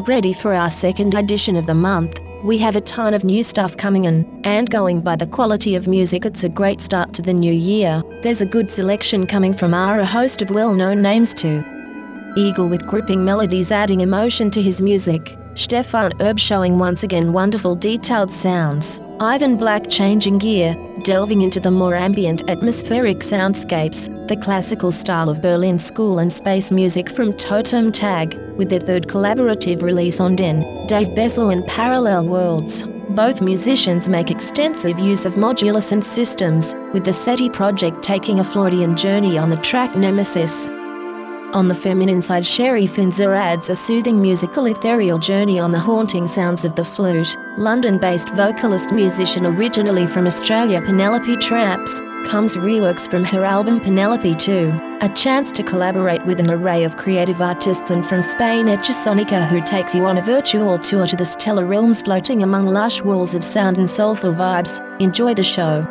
All ready for our second edition of the month. We have a ton of new stuff coming in, and going by the quality of music, it's a great start to the new year. There's a good selection coming from our a host of well known names too. Eagle with gripping melodies adding emotion to his music. Stefan Erb showing once again wonderful detailed sounds. Ivan Black changing gear, delving into the more ambient atmospheric soundscapes, the classical style of Berlin school and space music from Totem Tag, with their third collaborative release on DiN, Dave Bessell and Parallel Worlds. Both musicians make extensive use of modular synth systems, with the SETI project taking a Floridian journey on the track Nemesis. On the feminine side, Sherry Finzer adds a soothing musical ethereal journey on the haunting sounds of the flute. London based vocalist musician originally from Australia, Penelope Trappes, comes reworks from her album Penelope 2, a chance to collaborate with an array of creative artists, and from Spain, Echasonica, who takes you on a virtual tour to the stellar realms floating among lush walls of sound and soulful vibes. Enjoy the show.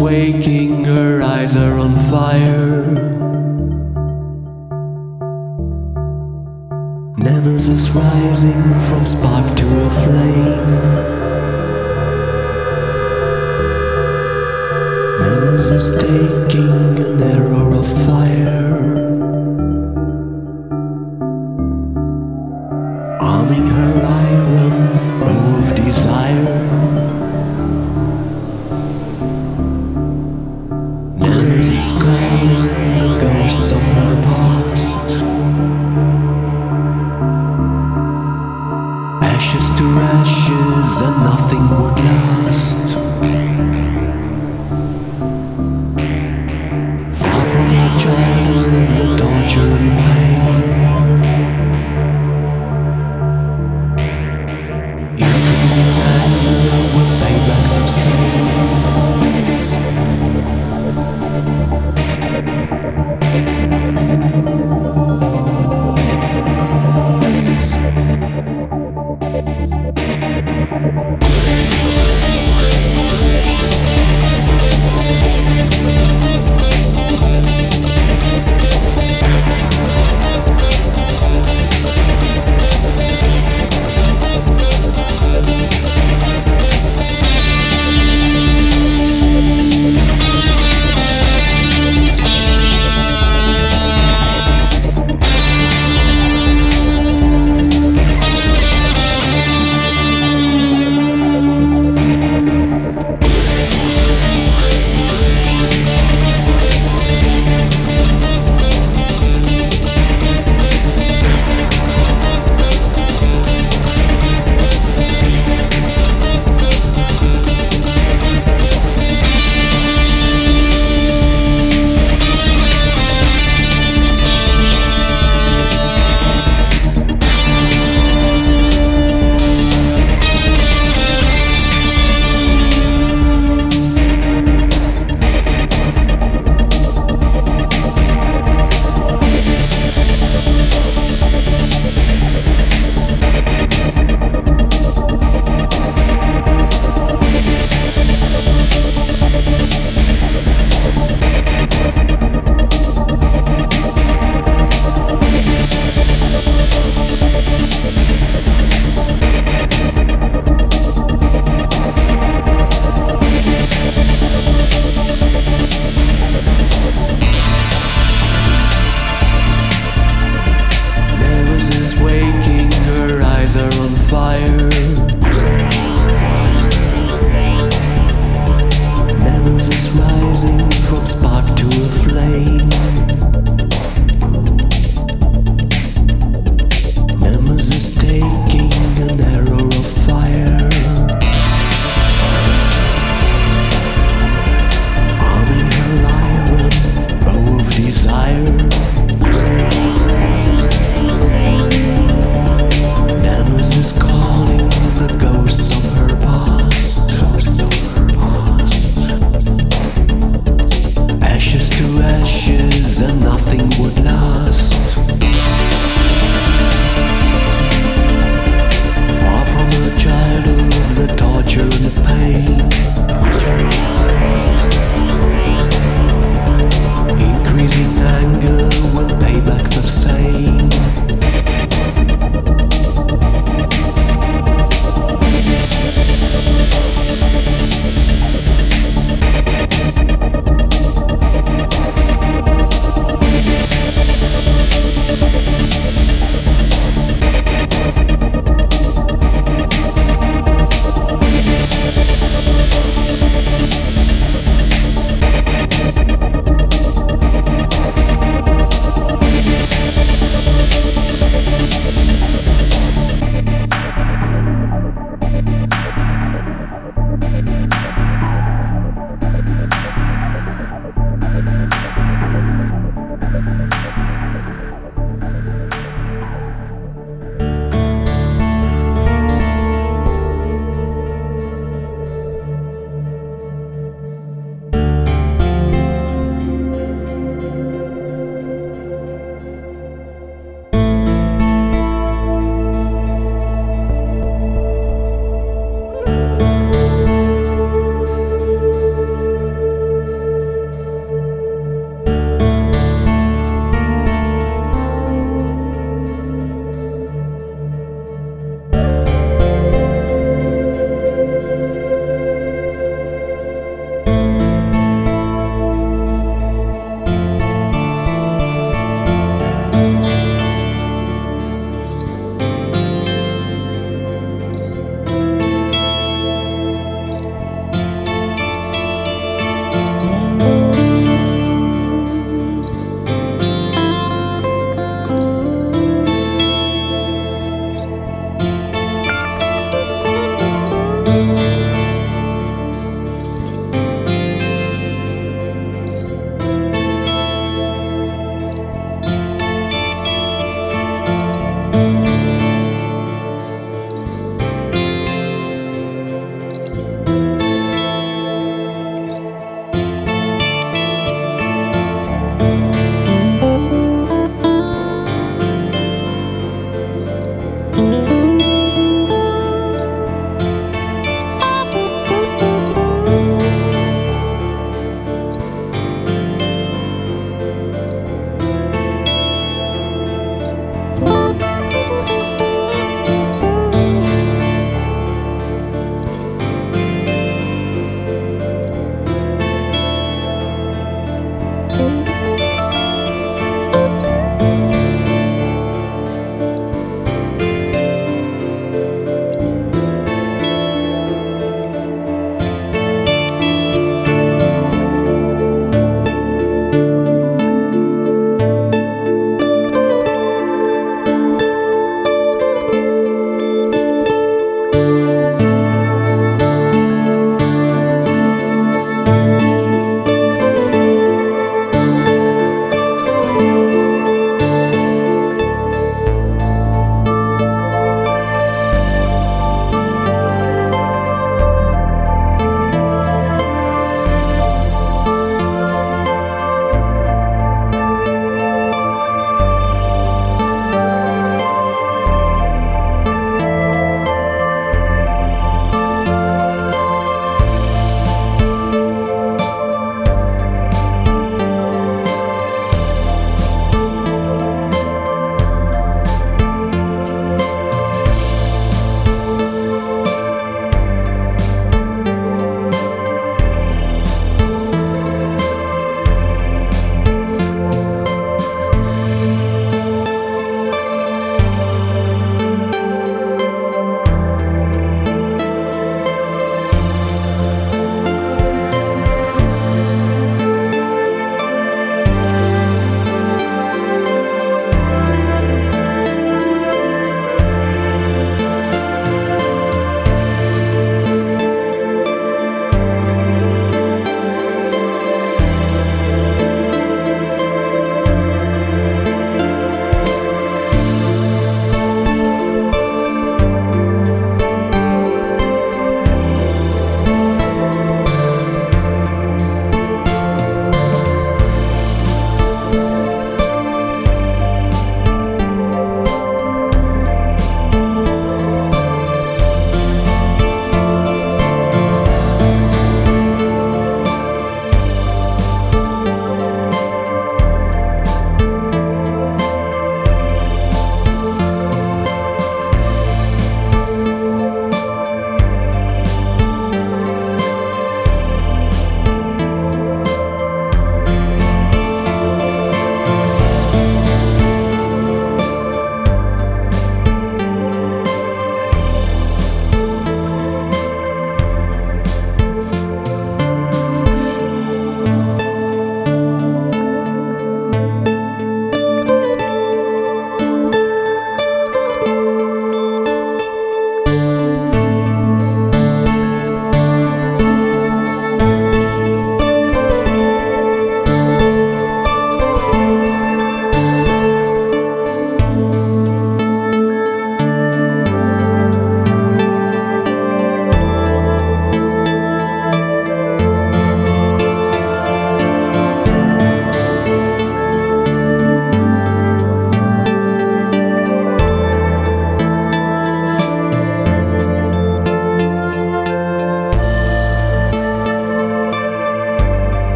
waking, her eyes are on fire. Nemesis rising from spark to a flame. Nemesis taking